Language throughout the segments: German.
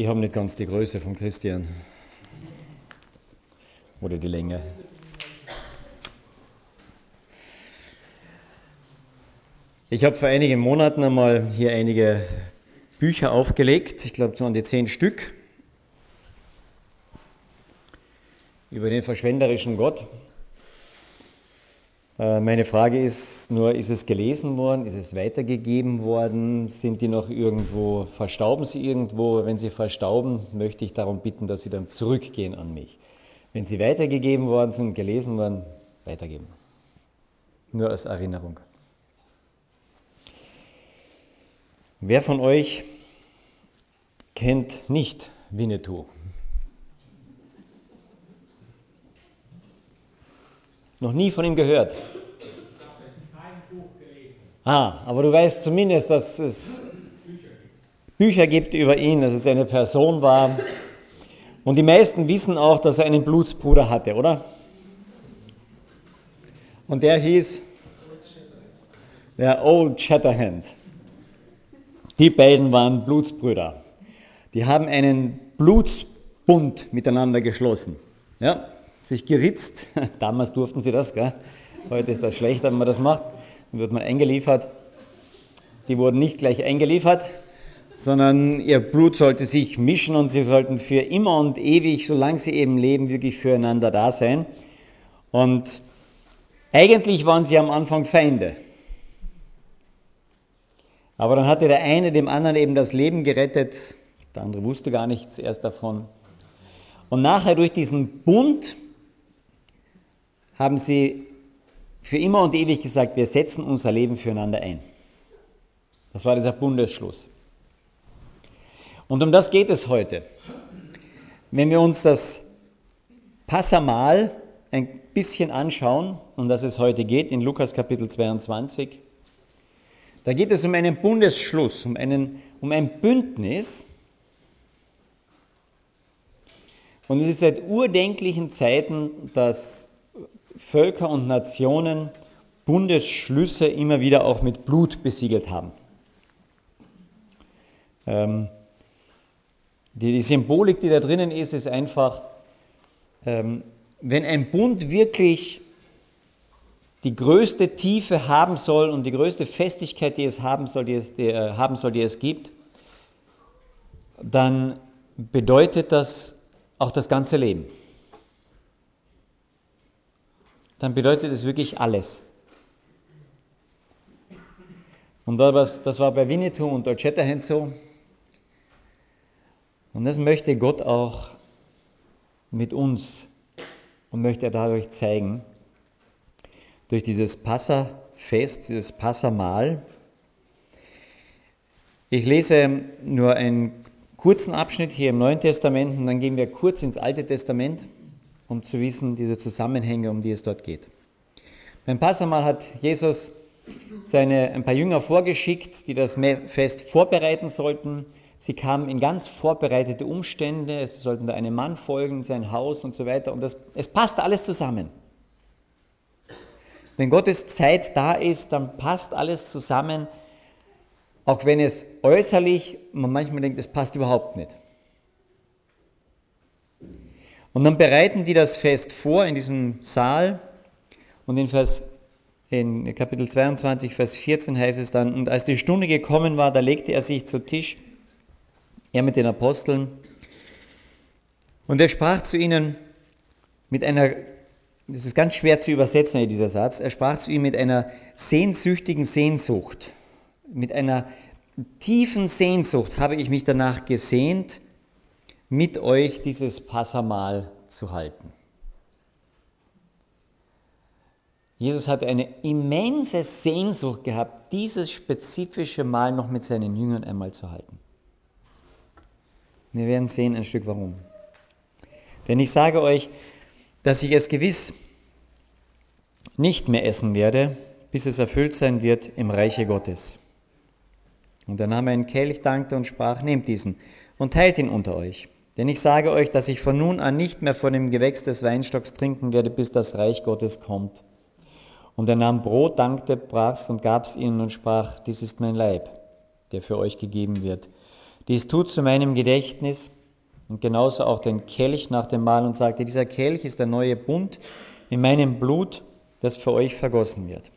Ich habe nicht ganz die Größe von Christian. Oder die Länge. Ich habe vor einigen Monaten einmal hier einige Bücher aufgelegt. Ich glaube, es waren die zehn Stück. Über den verschwenderischen Gott. Äh, meine Frage ist nur, ist es gelesen worden? Ist es weitergegeben worden? Sind die noch irgendwo, verstauben sie irgendwo? Wenn sie verstauben, möchte ich darum bitten, dass sie dann zurückgehen an mich. Wenn sie weitergegeben worden sind, gelesen worden, weitergeben. Nur als Erinnerung. Wer von euch kennt nicht Winnetou? Noch nie von ihm gehört. Ah, aber du weißt zumindest, dass es Bücher gibt über ihn, dass es eine Person war. Und die meisten wissen auch, dass er einen Blutsbruder hatte, oder? Und der hieß der Old Shatterhand. Die beiden waren Blutsbrüder. Die haben einen Blutsbund miteinander geschlossen. Ja? Sich geritzt. Damals durften sie das, gell? heute ist das schlecht, wenn man das macht. Dann wird man eingeliefert. Die wurden nicht gleich eingeliefert, sondern ihr Blut sollte sich mischen und sie sollten für immer und ewig, solange sie eben leben, wirklich füreinander da sein. Und eigentlich waren sie am Anfang Feinde. Aber dann hatte der eine dem anderen eben das Leben gerettet, der andere wusste gar nichts erst davon. Und nachher durch diesen Bund haben sie für immer und ewig gesagt, wir setzen unser Leben füreinander ein. Das war dieser Bundesschluss. Und um das geht es heute. Wenn wir uns das Passamal ein bisschen anschauen, um das es heute geht, in Lukas Kapitel 22, da geht es um einen Bundesschluss, um, einen, um ein Bündnis. Und es ist seit urdenklichen Zeiten das Völker und Nationen Bundesschlüsse immer wieder auch mit Blut besiegelt haben. Ähm, die, die, Symbolik, die da drinnen ist, ist einfach, ähm, wenn ein Bund wirklich die größte Tiefe haben soll und die größte Festigkeit, die es haben soll, die es, die, äh, haben soll, die es gibt, dann bedeutet das auch das ganze Leben dann bedeutet es wirklich alles. Und das war bei Winnetou und Shatterhand so. Und das möchte Gott auch mit uns und möchte er dadurch zeigen, durch dieses Passafest, dieses Passamal. Ich lese nur einen kurzen Abschnitt hier im Neuen Testament und dann gehen wir kurz ins Alte Testament um zu wissen, diese Zusammenhänge, um die es dort geht. Beim Passamal hat Jesus seine, ein paar Jünger vorgeschickt, die das Fest vorbereiten sollten. Sie kamen in ganz vorbereitete Umstände. Es sollten da einem Mann folgen, sein Haus und so weiter. Und das, es passt alles zusammen. Wenn Gottes Zeit da ist, dann passt alles zusammen, auch wenn es äußerlich, man manchmal denkt, es passt überhaupt nicht. Und dann bereiten die das Fest vor in diesem Saal. Und in, Vers, in Kapitel 22, Vers 14 heißt es dann, und als die Stunde gekommen war, da legte er sich zu Tisch, er mit den Aposteln, und er sprach zu ihnen mit einer, das ist ganz schwer zu übersetzen, dieser Satz, er sprach zu ihnen mit einer sehnsüchtigen Sehnsucht, mit einer tiefen Sehnsucht habe ich mich danach gesehnt, mit euch dieses Passamal zu halten. Jesus hatte eine immense Sehnsucht gehabt, dieses spezifische Mal noch mit seinen Jüngern einmal zu halten. Wir werden sehen ein Stück warum. Denn ich sage euch, dass ich es gewiss nicht mehr essen werde, bis es erfüllt sein wird im Reiche Gottes. Und er nahm einen Kelch, dankte und sprach, nehmt diesen und teilt ihn unter euch. Denn ich sage euch, dass ich von nun an nicht mehr von dem Gewächs des Weinstocks trinken werde, bis das Reich Gottes kommt. Und er nahm Brot, dankte, brach's und gab's ihnen und sprach, dies ist mein Leib, der für euch gegeben wird. Dies tut zu meinem Gedächtnis und genauso auch den Kelch nach dem Mahl und sagte, dieser Kelch ist der neue Bund in meinem Blut, das für euch vergossen wird.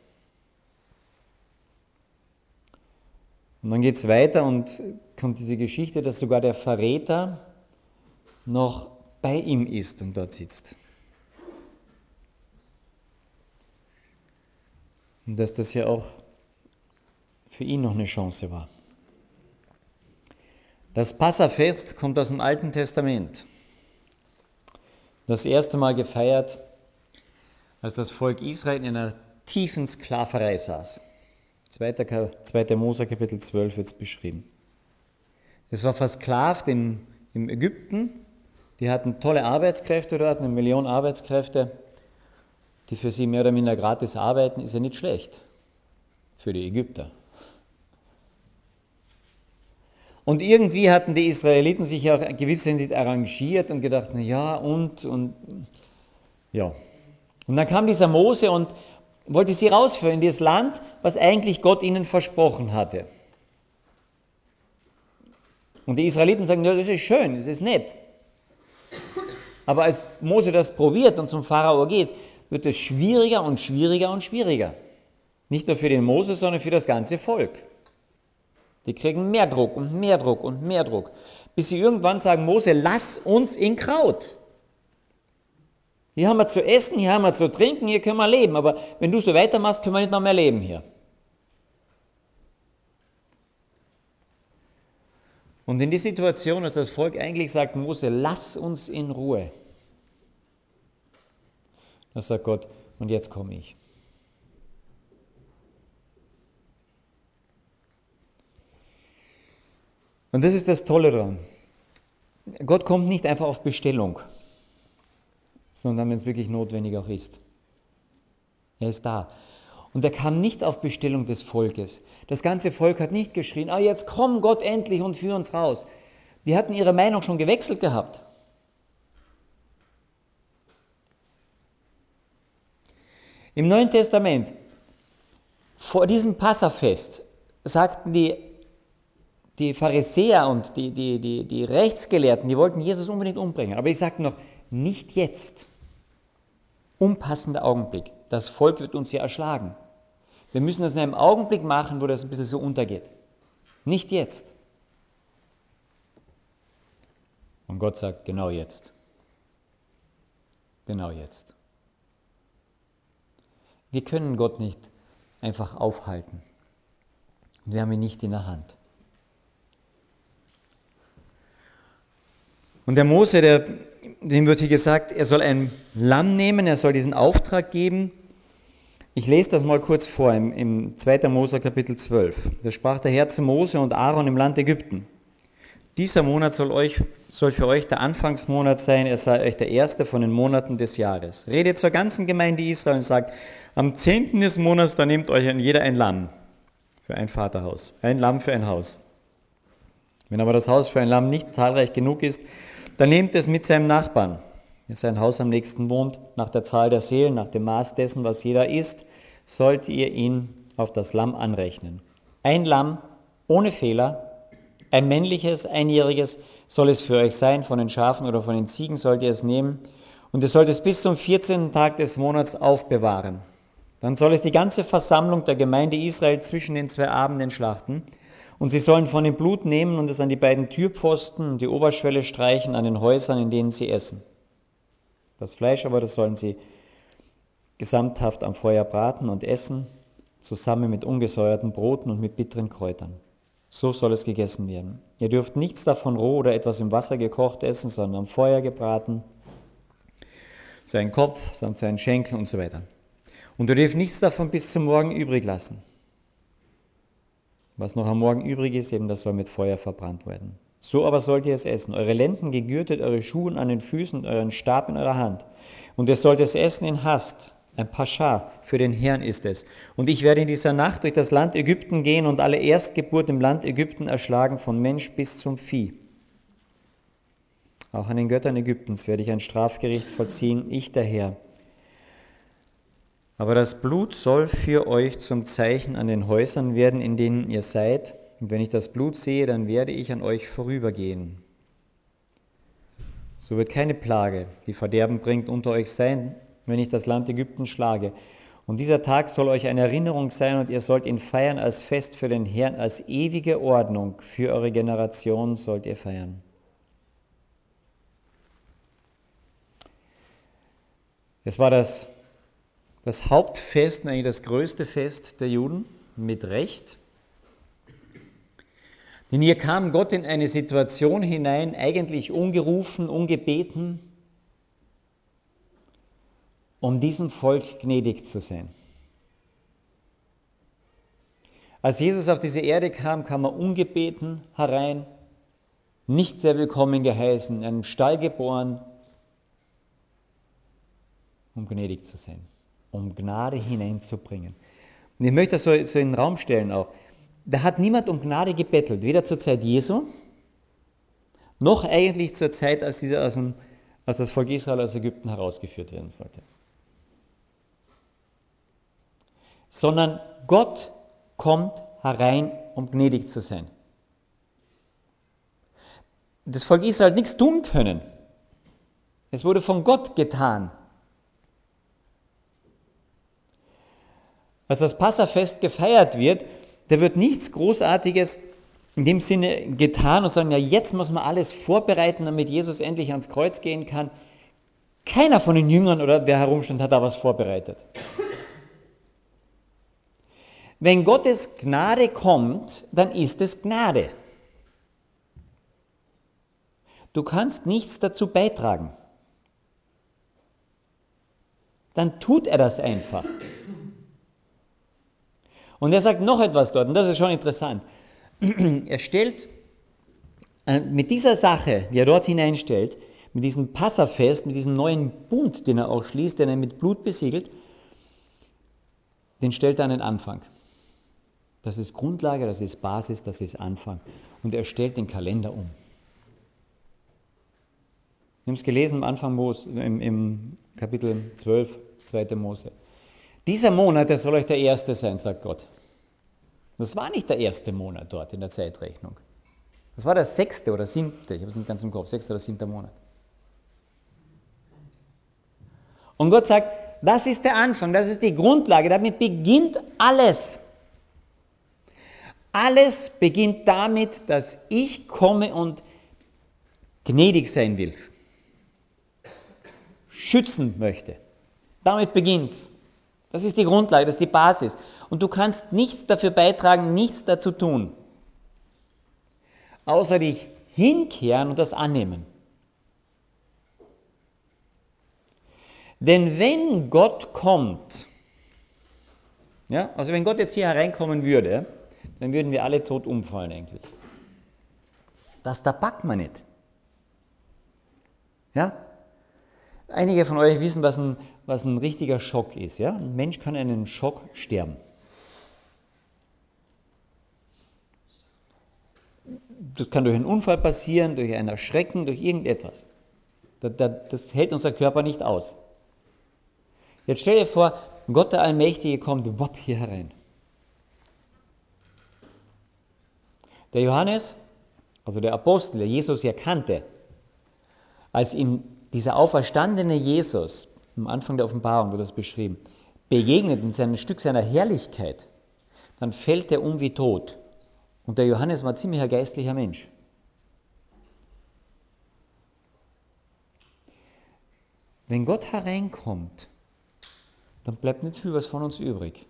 Und dann geht es weiter und kommt diese Geschichte, dass sogar der Verräter noch bei ihm ist und dort sitzt. Und dass das ja auch für ihn noch eine Chance war. Das Passafest kommt aus dem Alten Testament. Das erste Mal gefeiert, als das Volk Israel in einer tiefen Sklaverei saß. 2. 2. Mose Kapitel 12 wird es beschrieben. Es war versklavt in, im Ägypten. Die hatten tolle Arbeitskräfte dort, eine Million Arbeitskräfte, die für sie mehr oder minder gratis arbeiten, ist ja nicht schlecht für die Ägypter. Und irgendwie hatten die Israeliten sich auch gewiss Hinsicht arrangiert und gedacht, na ja, und, und, ja. Und dann kam dieser Mose und wollte sie rausführen in das Land, was eigentlich Gott ihnen versprochen hatte. Und die Israeliten sagen, ja, das ist schön, das ist nett. Aber als Mose das probiert und zum Pharao geht, wird es schwieriger und schwieriger und schwieriger. Nicht nur für den Mose, sondern für das ganze Volk. Die kriegen mehr Druck und mehr Druck und mehr Druck, bis sie irgendwann sagen, Mose, lass uns in Kraut. Hier haben wir zu essen, hier haben wir zu trinken, hier können wir leben, aber wenn du so weitermachst, können wir nicht noch mehr leben hier. Und in die Situation, dass das Volk eigentlich sagt, Mose, lass uns in Ruhe. Da sagt Gott, und jetzt komme ich. Und das ist das Tolle daran. Gott kommt nicht einfach auf Bestellung, sondern wenn es wirklich notwendig auch ist. Er ist da. Und er kam nicht auf Bestellung des Volkes. Das ganze Volk hat nicht geschrien, ah, jetzt komm Gott endlich und führ uns raus. Die hatten ihre Meinung schon gewechselt gehabt. Im Neuen Testament, vor diesem Passafest, sagten die die Pharisäer und die, die, die, die Rechtsgelehrten, die wollten Jesus unbedingt umbringen. Aber ich sage noch, nicht jetzt. Unpassender Augenblick. Das Volk wird uns ja erschlagen. Wir müssen das in einem Augenblick machen, wo das ein bisschen so untergeht. Nicht jetzt. Und Gott sagt, genau jetzt. Genau jetzt. Wir können Gott nicht einfach aufhalten. Wir haben ihn nicht in der Hand. Und der Mose, der, dem wird hier gesagt, er soll ein Lamm nehmen, er soll diesen Auftrag geben. Ich lese das mal kurz vor im, im 2. Mose Kapitel 12. Da sprach der Herr zu Mose und Aaron im Land Ägypten. Dieser Monat soll, euch, soll für euch der Anfangsmonat sein, er sei euch der erste von den Monaten des Jahres. Redet zur ganzen Gemeinde Israel und sagt, am zehnten des Monats, da nehmt euch jeder ein Lamm für ein Vaterhaus, ein Lamm für ein Haus. Wenn aber das Haus für ein Lamm nicht zahlreich genug ist, dann nehmt es mit seinem Nachbarn, sein Haus am nächsten wohnt, nach der Zahl der Seelen, nach dem Maß dessen, was jeder isst, sollt ihr ihn auf das Lamm anrechnen. Ein Lamm ohne Fehler, ein männliches, einjähriges soll es für euch sein, von den Schafen oder von den Ziegen sollt ihr es nehmen, und ihr sollt es bis zum 14. Tag des Monats aufbewahren. Dann soll es die ganze Versammlung der Gemeinde Israel zwischen den zwei Abenden schlachten, und sie sollen von dem Blut nehmen und es an die beiden Türpfosten und die Oberschwelle streichen an den Häusern, in denen sie essen. Das Fleisch aber, das sollen sie gesamthaft am Feuer braten und essen, zusammen mit ungesäuerten Broten und mit bitteren Kräutern. So soll es gegessen werden. Ihr dürft nichts davon roh oder etwas im Wasser gekocht essen, sondern am Feuer gebraten, seinen Kopf seinen Schenkel und so weiter. Und ihr dürft nichts davon bis zum Morgen übrig lassen. Was noch am Morgen übrig ist, eben das soll mit Feuer verbrannt werden. So aber sollt ihr es essen. Eure Lenden gegürtet, eure Schuhe an den Füßen euren Stab in eurer Hand. Und ihr sollt es essen in Hast. Ein Pascha, für den Herrn ist es. Und ich werde in dieser Nacht durch das Land Ägypten gehen und alle Erstgeburt im Land Ägypten erschlagen, von Mensch bis zum Vieh. Auch an den Göttern Ägyptens werde ich ein Strafgericht vollziehen, ich der Herr. Aber das Blut soll für euch zum Zeichen an den Häusern werden, in denen ihr seid. Und wenn ich das Blut sehe, dann werde ich an euch vorübergehen. So wird keine Plage, die Verderben bringt, unter euch sein, wenn ich das Land Ägypten schlage. Und dieser Tag soll euch eine Erinnerung sein und ihr sollt ihn feiern als Fest für den Herrn, als ewige Ordnung für eure Generation sollt ihr feiern. Es war das, das Hauptfest, eigentlich das größte Fest der Juden, mit Recht. Denn hier kam Gott in eine Situation hinein, eigentlich ungerufen, ungebeten, um diesem Volk gnädig zu sein. Als Jesus auf diese Erde kam, kam er ungebeten herein, nicht sehr willkommen geheißen, in einem Stall geboren, um gnädig zu sein, um Gnade hineinzubringen. Und ich möchte das so, so in den Raum stellen auch. Da hat niemand um Gnade gebettelt, weder zur Zeit Jesu, noch eigentlich zur Zeit, als, diese aus dem, als das Volk Israel aus Ägypten herausgeführt werden sollte. Sondern Gott kommt herein, um gnädig zu sein. Das Volk Israel hat nichts tun können. Es wurde von Gott getan. Als das Passafest gefeiert wird, da wird nichts Großartiges in dem Sinne getan und sagen, ja, jetzt muss man alles vorbereiten, damit Jesus endlich ans Kreuz gehen kann. Keiner von den Jüngern oder wer herumstand, hat da was vorbereitet. Wenn Gottes Gnade kommt, dann ist es Gnade. Du kannst nichts dazu beitragen. Dann tut er das einfach. Und er sagt noch etwas dort, und das ist schon interessant. Er stellt äh, mit dieser Sache, die er dort hineinstellt, mit diesem Passafest, mit diesem neuen Bund, den er auch schließt, den er mit Blut besiegelt, den stellt er an den Anfang. Das ist Grundlage, das ist Basis, das ist Anfang. Und er stellt den Kalender um. Wir haben es gelesen am Anfang im Kapitel 12, 2. Mose. Dieser Monat, der soll euch der erste sein, sagt Gott. Das war nicht der erste Monat dort in der Zeitrechnung. Das war der sechste oder siebte, ich habe es nicht ganz im Kopf, sechster oder siebter Monat. Und Gott sagt, das ist der Anfang, das ist die Grundlage, damit beginnt alles. Alles beginnt damit, dass ich komme und gnädig sein will, schützen möchte. Damit beginnt's. Das ist die Grundlage, das ist die Basis. Und du kannst nichts dafür beitragen, nichts dazu tun, außer dich hinkehren und das annehmen. Denn wenn Gott kommt, ja, also wenn Gott jetzt hier hereinkommen würde, dann würden wir alle tot umfallen eigentlich. Das da packt man nicht. Ja? Einige von euch wissen, was ein, was ein richtiger Schock ist. Ja? Ein Mensch kann in einem Schock sterben. Das kann durch einen Unfall passieren, durch ein Erschrecken, durch irgendetwas. Das, das, das hält unser Körper nicht aus. Jetzt stell dir vor, Gott der Allmächtige kommt wopp hier herein. Der Johannes, also der Apostel, der Jesus ja kannte, als ihm dieser auferstandene Jesus, am Anfang der Offenbarung wird das beschrieben, begegnet in seinem Stück seiner Herrlichkeit, dann fällt er um wie tot. Und der Johannes war ein ziemlicher geistlicher Mensch. Wenn Gott hereinkommt, dann bleibt nicht viel was von uns übrig.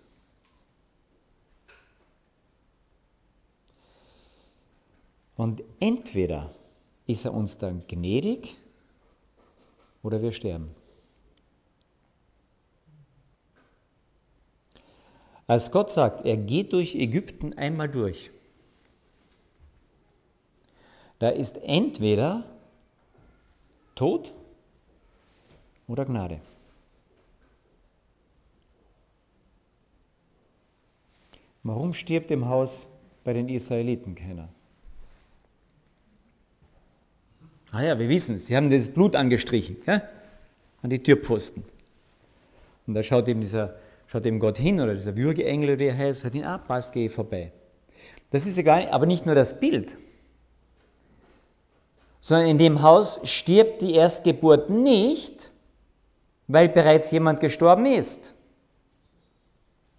Und entweder ist er uns dann gnädig oder wir sterben. Als Gott sagt, er geht durch Ägypten einmal durch, da ist entweder Tod oder Gnade. Warum stirbt im Haus bei den Israeliten keiner? Ah ja, wir wissen es. Sie haben das Blut angestrichen, ja? an die Türpfosten. Und da schaut eben, dieser, schaut eben Gott hin, oder dieser Würgeengel, der heißt, hat ihn, ah, passt, gehe vorbei. Das ist egal, aber nicht nur das Bild, sondern in dem Haus stirbt die Erstgeburt nicht, weil bereits jemand gestorben ist,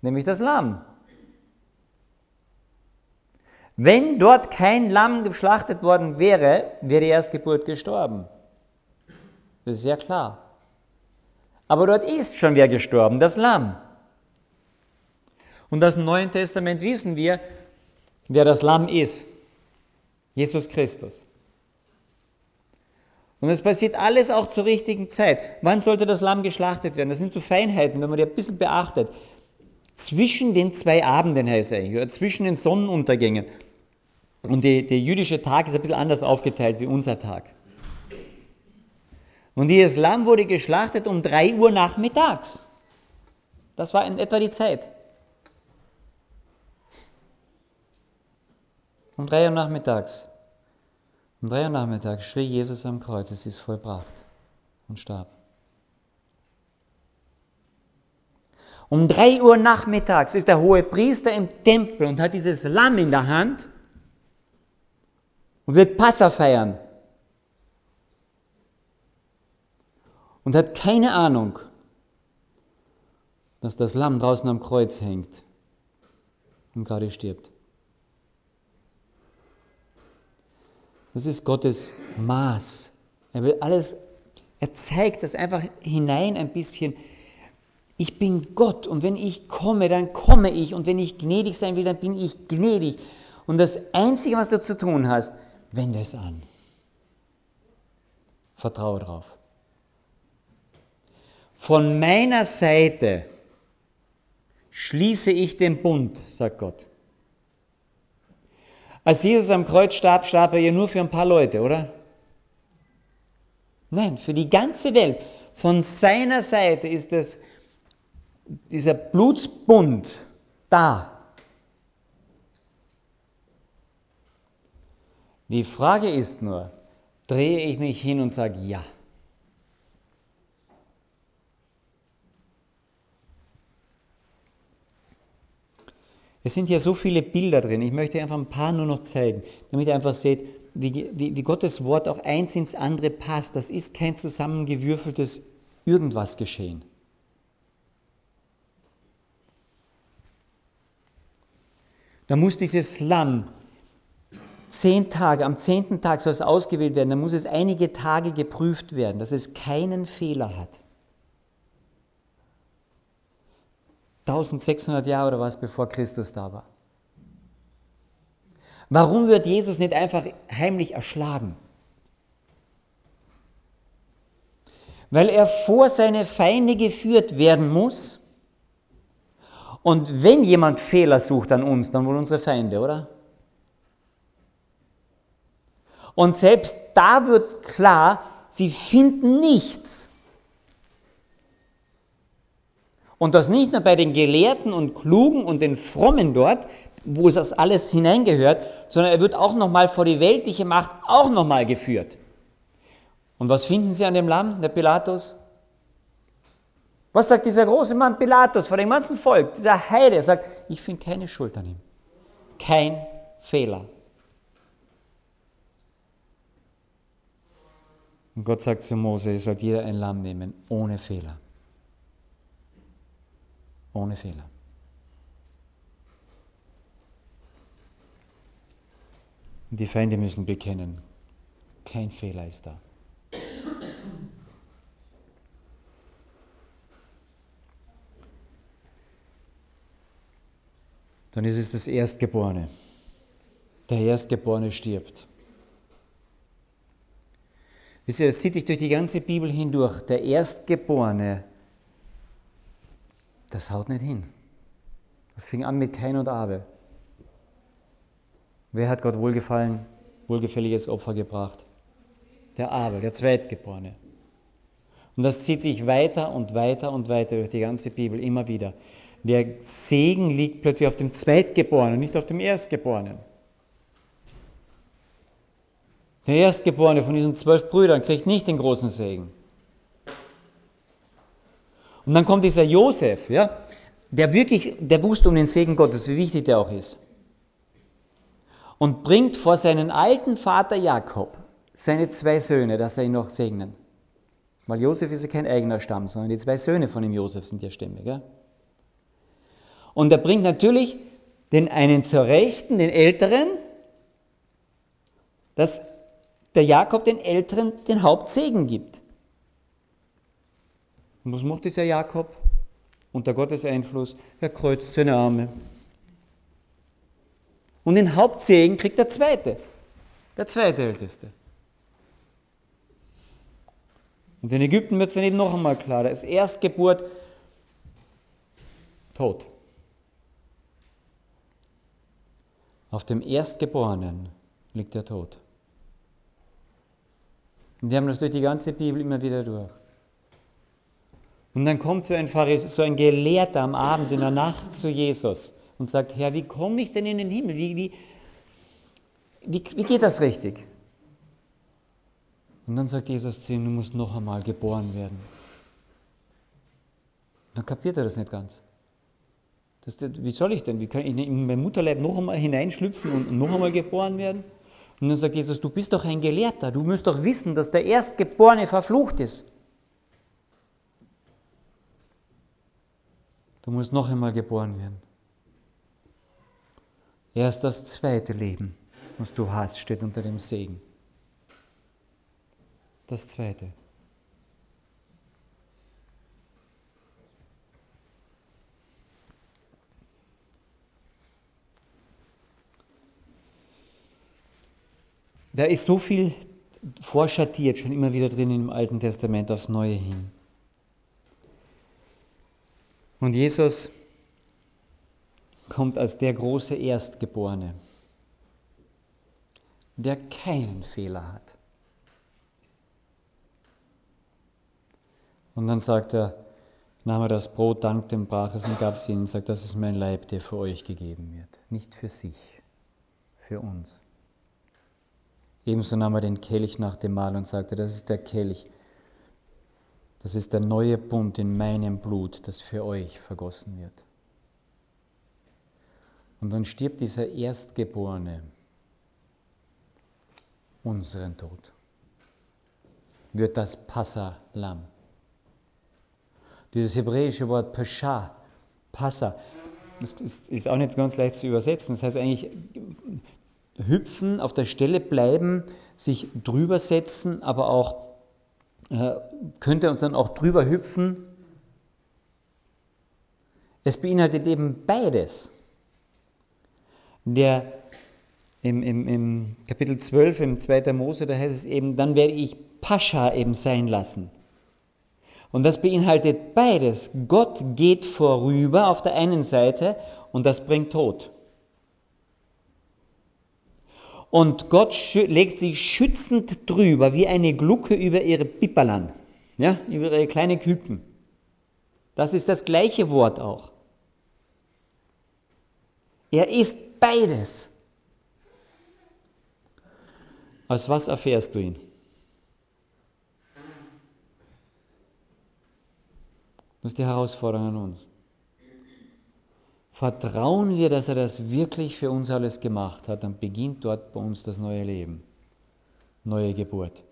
nämlich das Lamm. Wenn dort kein Lamm geschlachtet worden wäre, wäre die Erstgeburt gestorben. Das ist ja klar. Aber dort ist schon wer gestorben, das Lamm. Und aus dem Neuen Testament wissen wir, wer das Lamm ist. Jesus Christus. Und es passiert alles auch zur richtigen Zeit. Wann sollte das Lamm geschlachtet werden? Das sind so Feinheiten, wenn man die ein bisschen beachtet. Zwischen den zwei Abenden heißt es eigentlich, oder zwischen den Sonnenuntergängen. Und der jüdische Tag ist ein bisschen anders aufgeteilt wie unser Tag. Und dieses Lamm wurde geschlachtet um 3 Uhr nachmittags. Das war in etwa die Zeit. Um 3 Uhr nachmittags. Um 3 Uhr nachmittags schrie Jesus am Kreuz, es ist vollbracht und starb. Um 3 Uhr nachmittags ist der hohe Priester im Tempel und hat dieses Lamm in der Hand und wird Passa feiern. und hat keine Ahnung, dass das Lamm draußen am Kreuz hängt und gerade stirbt. Das ist Gottes Maß. Er will alles, er zeigt das einfach hinein ein bisschen. Ich bin Gott und wenn ich komme, dann komme ich und wenn ich gnädig sein will, dann bin ich gnädig. Und das Einzige, was du zu tun hast, wende es an. Vertraue drauf. Von meiner Seite schließe ich den Bund, sagt Gott. Als Jesus am Kreuz starb, starb er ja nur für ein paar Leute, oder? Nein, für die ganze Welt. Von seiner Seite ist es dieser Blutsbund da. Die Frage ist nur, drehe ich mich hin und sage ja. Es sind ja so viele Bilder drin. Ich möchte einfach ein paar nur noch zeigen, damit ihr einfach seht, wie, wie, wie Gottes Wort auch eins ins andere passt. Das ist kein zusammengewürfeltes irgendwas geschehen. Da muss dieses Lamm zehn Tage, am zehnten Tag soll es ausgewählt werden, da muss es einige Tage geprüft werden, dass es keinen Fehler hat. 1600 Jahre oder was, bevor Christus da war. Warum wird Jesus nicht einfach heimlich erschlagen? Weil er vor seine Feinde geführt werden muss. Und wenn jemand Fehler sucht an uns, dann wohl unsere Feinde, oder? Und selbst da wird klar, sie finden nichts. Und das nicht nur bei den Gelehrten und Klugen und den Frommen dort, wo das alles hineingehört, sondern er wird auch nochmal vor die weltliche Macht auch nochmal geführt. Und was finden Sie an dem Lamm, der Pilatus? Was sagt dieser große Mann Pilatus vor dem ganzen Volk, dieser Heide? Er sagt, ich finde keine Schuld an ihm. Kein Fehler. Und Gott sagt zu Mose, ihr sollt jeder ein Lamm nehmen, ohne Fehler ohne Fehler. Und die Feinde müssen bekennen, kein Fehler ist da. Dann ist es das Erstgeborene. Der Erstgeborene stirbt. Wisst ihr, es zieht sich durch die ganze Bibel hindurch. Der Erstgeborene das haut nicht hin. Das fing an mit Kain und Abel. Wer hat Gott wohlgefallen, wohlgefälliges Opfer gebracht? Der Abel, der Zweitgeborene. Und das zieht sich weiter und weiter und weiter durch die ganze Bibel immer wieder. Der Segen liegt plötzlich auf dem Zweitgeborenen, nicht auf dem Erstgeborenen. Der Erstgeborene von diesen zwölf Brüdern kriegt nicht den großen Segen. Und dann kommt dieser Josef, ja, der wirklich, der wusste um den Segen Gottes, wie wichtig der auch ist. und bringt vor seinen alten Vater Jakob seine zwei Söhne, dass er ihn noch segnen. Weil Josef ist ja kein eigener Stamm, sondern die zwei Söhne von dem Josef sind ja Stämme. Gell? Und er bringt natürlich den einen zur Rechten, den Älteren, dass der Jakob den Älteren den Hauptsegen gibt. Und was macht dieser Jakob? Unter Gottes Einfluss, er kreuzt seine Arme. Und den Hauptsegen kriegt der Zweite, der zweite Älteste. Und in Ägypten wird es dann eben noch einmal klar, da ist Erstgeburt tot. Auf dem Erstgeborenen liegt der Tod. Und wir haben das durch die ganze Bibel immer wieder durch. Und dann kommt so ein, Pharisäer, so ein Gelehrter am Abend in der Nacht zu Jesus und sagt, Herr, wie komme ich denn in den Himmel? Wie, wie, wie, wie geht das richtig? Und dann sagt Jesus zu ihm, du musst noch einmal geboren werden. Dann kapiert er das nicht ganz. Das, wie soll ich denn? Wie kann ich in mein Mutterleib noch einmal hineinschlüpfen und noch einmal geboren werden? Und dann sagt Jesus, du bist doch ein Gelehrter, du musst doch wissen, dass der Erstgeborene verflucht ist. Du musst noch einmal geboren werden. Erst das zweite Leben, was du hast, steht unter dem Segen. Das zweite. Da ist so viel vorschattiert, schon immer wieder drin im Alten Testament aufs Neue hin. Und Jesus kommt als der große Erstgeborene, der keinen Fehler hat. Und dann sagt er, nahm er das Brot, dankte und brach es und gab es ihnen und sagt, das ist mein Leib, der für euch gegeben wird. Nicht für sich, für uns. Ebenso nahm er den Kelch nach dem Mahl und sagte, das ist der Kelch, das ist der neue Bund in meinem Blut, das für euch vergossen wird. Und dann stirbt dieser Erstgeborene unseren Tod. Wird das Passa-Lamm. Dieses hebräische Wort Pesha, Passa, das ist auch nicht ganz leicht zu übersetzen. Das heißt eigentlich hüpfen, auf der Stelle bleiben, sich drüber setzen, aber auch äh, könnte uns dann auch drüber hüpfen. Es beinhaltet eben beides. Der im, im, im Kapitel 12 im 2. Mose, da heißt es eben, dann werde ich Pascha eben sein lassen. Und das beinhaltet beides. Gott geht vorüber auf der einen Seite und das bringt Tod. Und Gott legt sich schützend drüber, wie eine Glucke über ihre Pipperlan, ja, über ihre kleine Küken. Das ist das gleiche Wort auch. Er ist beides. Aus was erfährst du ihn? Das ist die Herausforderung an uns. Vertrauen wir, dass er das wirklich für uns alles gemacht hat, dann beginnt dort bei uns das neue Leben, neue Geburt.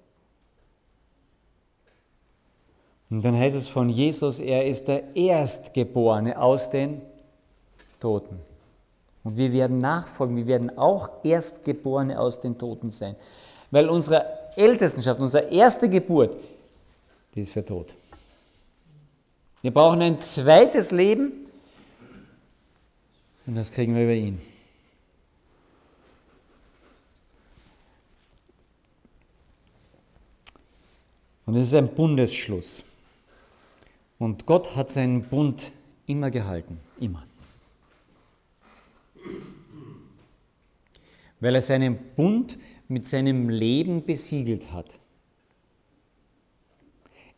Und dann heißt es von Jesus, er ist der Erstgeborene aus den Toten. Und wir werden nachfolgen, wir werden auch Erstgeborene aus den Toten sein. Weil unsere Ältestenschaft, unsere erste Geburt, die ist für tot. Wir brauchen ein zweites Leben, und das kriegen wir über ihn. Und es ist ein Bundesschluss. Und Gott hat seinen Bund immer gehalten, immer. Weil er seinen Bund mit seinem Leben besiegelt hat.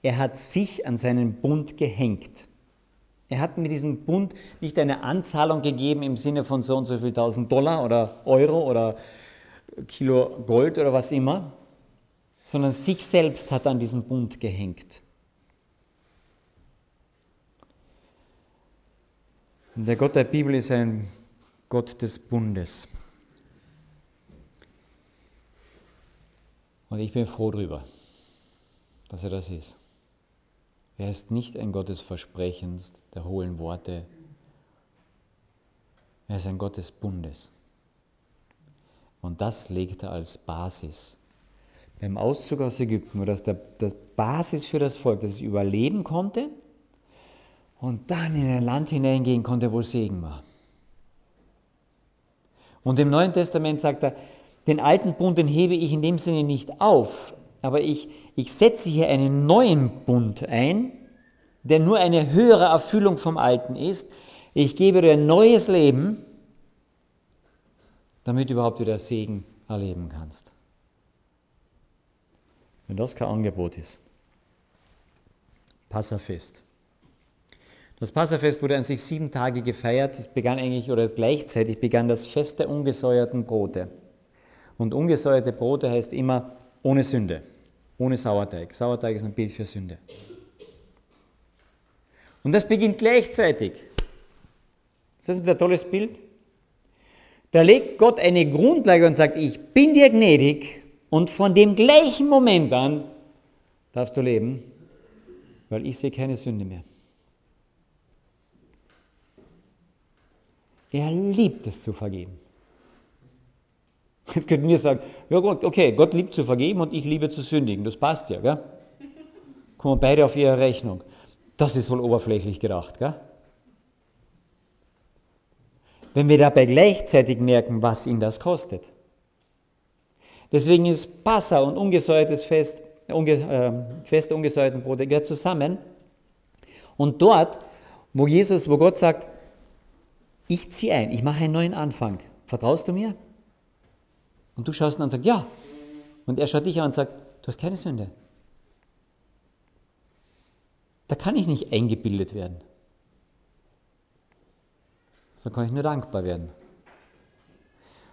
Er hat sich an seinen Bund gehängt. Er hat mit diesem Bund nicht eine Anzahlung gegeben im Sinne von so und so viel tausend Dollar oder Euro oder Kilo Gold oder was immer, sondern sich selbst hat an diesen Bund gehängt. Und der Gott der Bibel ist ein Gott des Bundes. Und ich bin froh drüber, dass er das ist. Er ist nicht ein Gott des Versprechens, der hohlen Worte. Er ist ein Gott des Bundes. Und das legt er als Basis. Beim Auszug aus Ägypten war das der, das Basis für das Volk, dass es überleben konnte und dann in ein Land hineingehen konnte, wo Segen war. Und im Neuen Testament sagt er, den alten Bund, den hebe ich in dem Sinne nicht auf, aber ich, ich setze hier einen neuen Bund ein, der nur eine höhere Erfüllung vom alten ist. Ich gebe dir ein neues Leben, damit du überhaupt wieder Segen erleben kannst. Wenn das kein Angebot ist. Passafest. Das Passafest wurde an sich sieben Tage gefeiert. Es begann eigentlich, oder gleichzeitig begann das Fest der ungesäuerten Brote. Und ungesäuerte Brote heißt immer ohne Sünde, ohne Sauerteig. Sauerteig ist ein Bild für Sünde. Und das beginnt gleichzeitig. Das ist ein tolles Bild. Da legt Gott eine Grundlage und sagt, ich bin dir gnädig und von dem gleichen Moment an darfst du leben, weil ich sehe keine Sünde mehr. Er liebt es zu vergeben. Jetzt könnten wir sagen, ja Gott, okay, Gott liebt zu vergeben und ich liebe zu sündigen. Das passt ja, gell? Kommen beide auf ihre Rechnung. Das ist wohl oberflächlich gedacht, gell? Wenn wir dabei gleichzeitig merken, was ihn das kostet. Deswegen ist Passa und ungesäuertes Fest, unge, äh, Fest ungesäuerten Brote gehört zusammen. Und dort, wo Jesus, wo Gott sagt, ich ziehe ein, ich mache einen neuen Anfang. Vertraust du mir? Und du schaust ihn an und sagst, ja. Und er schaut dich an und sagt, du hast keine Sünde. Da kann ich nicht eingebildet werden. So kann ich nur dankbar werden.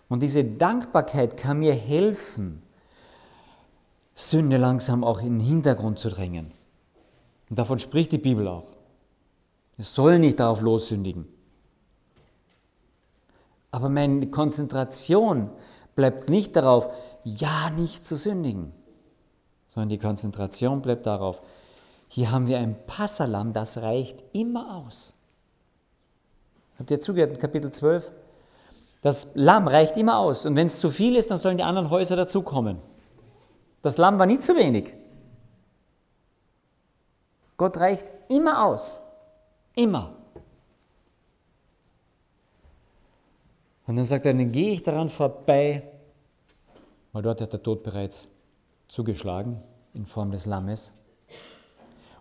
Und diese Dankbarkeit kann mir helfen, Sünde langsam auch in den Hintergrund zu drängen. Und davon spricht die Bibel auch. Es soll nicht darauf lossündigen. Aber meine Konzentration bleibt nicht darauf, ja nicht zu sündigen, sondern die Konzentration bleibt darauf, hier haben wir ein Passalam, das reicht immer aus. Habt ihr zugehört, Kapitel 12? Das Lamm reicht immer aus. Und wenn es zu viel ist, dann sollen die anderen Häuser dazukommen. Das Lamm war nie zu wenig. Gott reicht immer aus. Immer. Und dann sagt er, dann gehe ich daran vorbei, weil dort hat der Tod bereits zugeschlagen in Form des Lammes.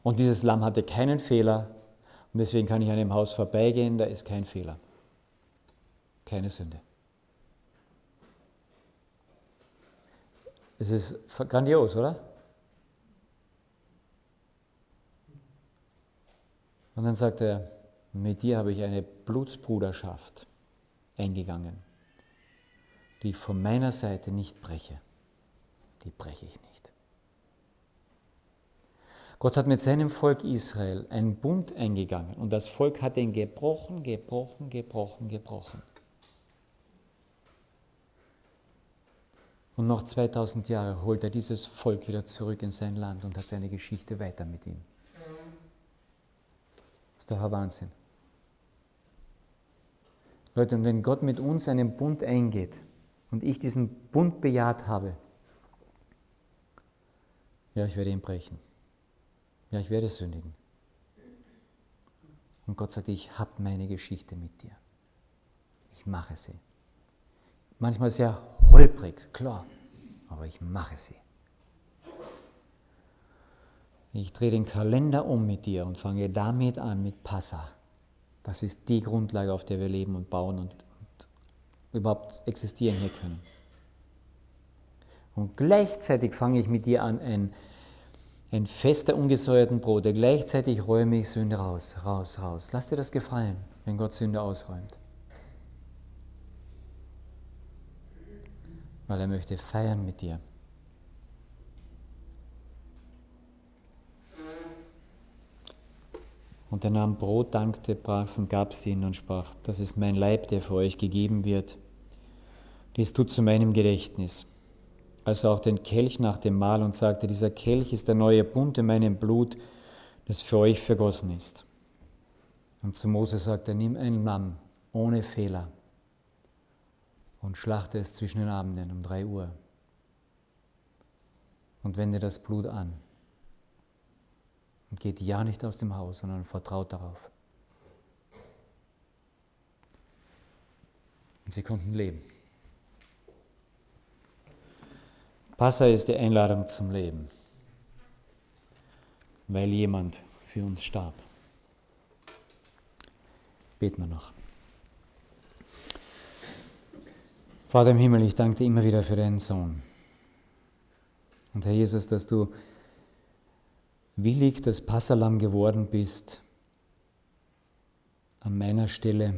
Und dieses Lamm hatte keinen Fehler und deswegen kann ich an dem Haus vorbeigehen, da ist kein Fehler. Keine Sünde. Es ist grandios, oder? Und dann sagt er, mit dir habe ich eine Blutsbruderschaft eingegangen, die ich von meiner Seite nicht breche. Die breche ich nicht. Gott hat mit seinem Volk Israel einen Bund eingegangen und das Volk hat ihn gebrochen, gebrochen, gebrochen, gebrochen. Und noch 2000 Jahre holt er dieses Volk wieder zurück in sein Land und hat seine Geschichte weiter mit ihm. Das ist doch ein Wahnsinn. Leute, und wenn Gott mit uns einen Bund eingeht und ich diesen Bund bejaht habe, ja, ich werde ihn brechen. Ja, ich werde sündigen. Und Gott sagt, ich habe meine Geschichte mit dir. Ich mache sie. Manchmal sehr holprig, klar, aber ich mache sie. Ich drehe den Kalender um mit dir und fange damit an mit Passa. Das ist die Grundlage, auf der wir leben und bauen und, überhaupt existieren hier können. Und gleichzeitig fange ich mit dir an, ein, ein Fest der ungesäuerten Brote. Gleichzeitig räume ich Sünde raus, raus, raus. Lass dir das gefallen, wenn Gott Sünde ausräumt. Weil er möchte feiern mit dir. Und er nahm Brot, dankte, brach es und gab es ihnen und sprach, das ist mein Leib, der für euch gegeben wird. Dies tut zu meinem Gedächtnis. also auch den Kelch nach dem Mahl und sagte, dieser Kelch ist der neue Bund in meinem Blut, das für euch vergossen ist. Und zu Mose sagt er, nimm ein Lamm ohne Fehler und schlachte es zwischen den Abenden um drei Uhr und wende das Blut an. Und geht ja nicht aus dem Haus, sondern vertraut darauf. Und sie konnten leben. Passa ist die Einladung zum Leben, weil jemand für uns starb. Beten wir noch. Vater im Himmel, ich danke dir immer wieder für deinen Sohn. Und Herr Jesus, dass du willig das Passalam geworden bist an meiner Stelle,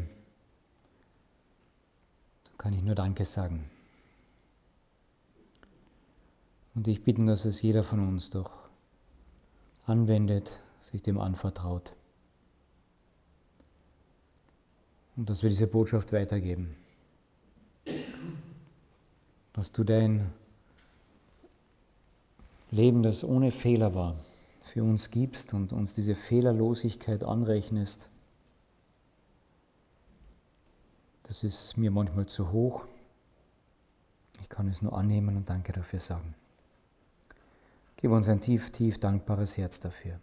da kann ich nur Danke sagen. Und ich bitte, dass es jeder von uns doch anwendet, sich dem anvertraut. Und dass wir diese Botschaft weitergeben. Dass du dein Leben, das ohne Fehler war, für uns gibst und uns diese Fehlerlosigkeit anrechnest. Das ist mir manchmal zu hoch. Ich kann es nur annehmen und danke dafür sagen. Gib uns ein tief, tief dankbares Herz dafür.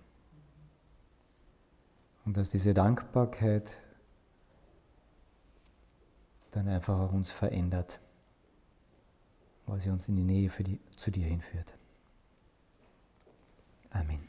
Und dass diese Dankbarkeit dann einfach auch uns verändert, weil sie uns in die Nähe die, zu dir hinführt. Amen.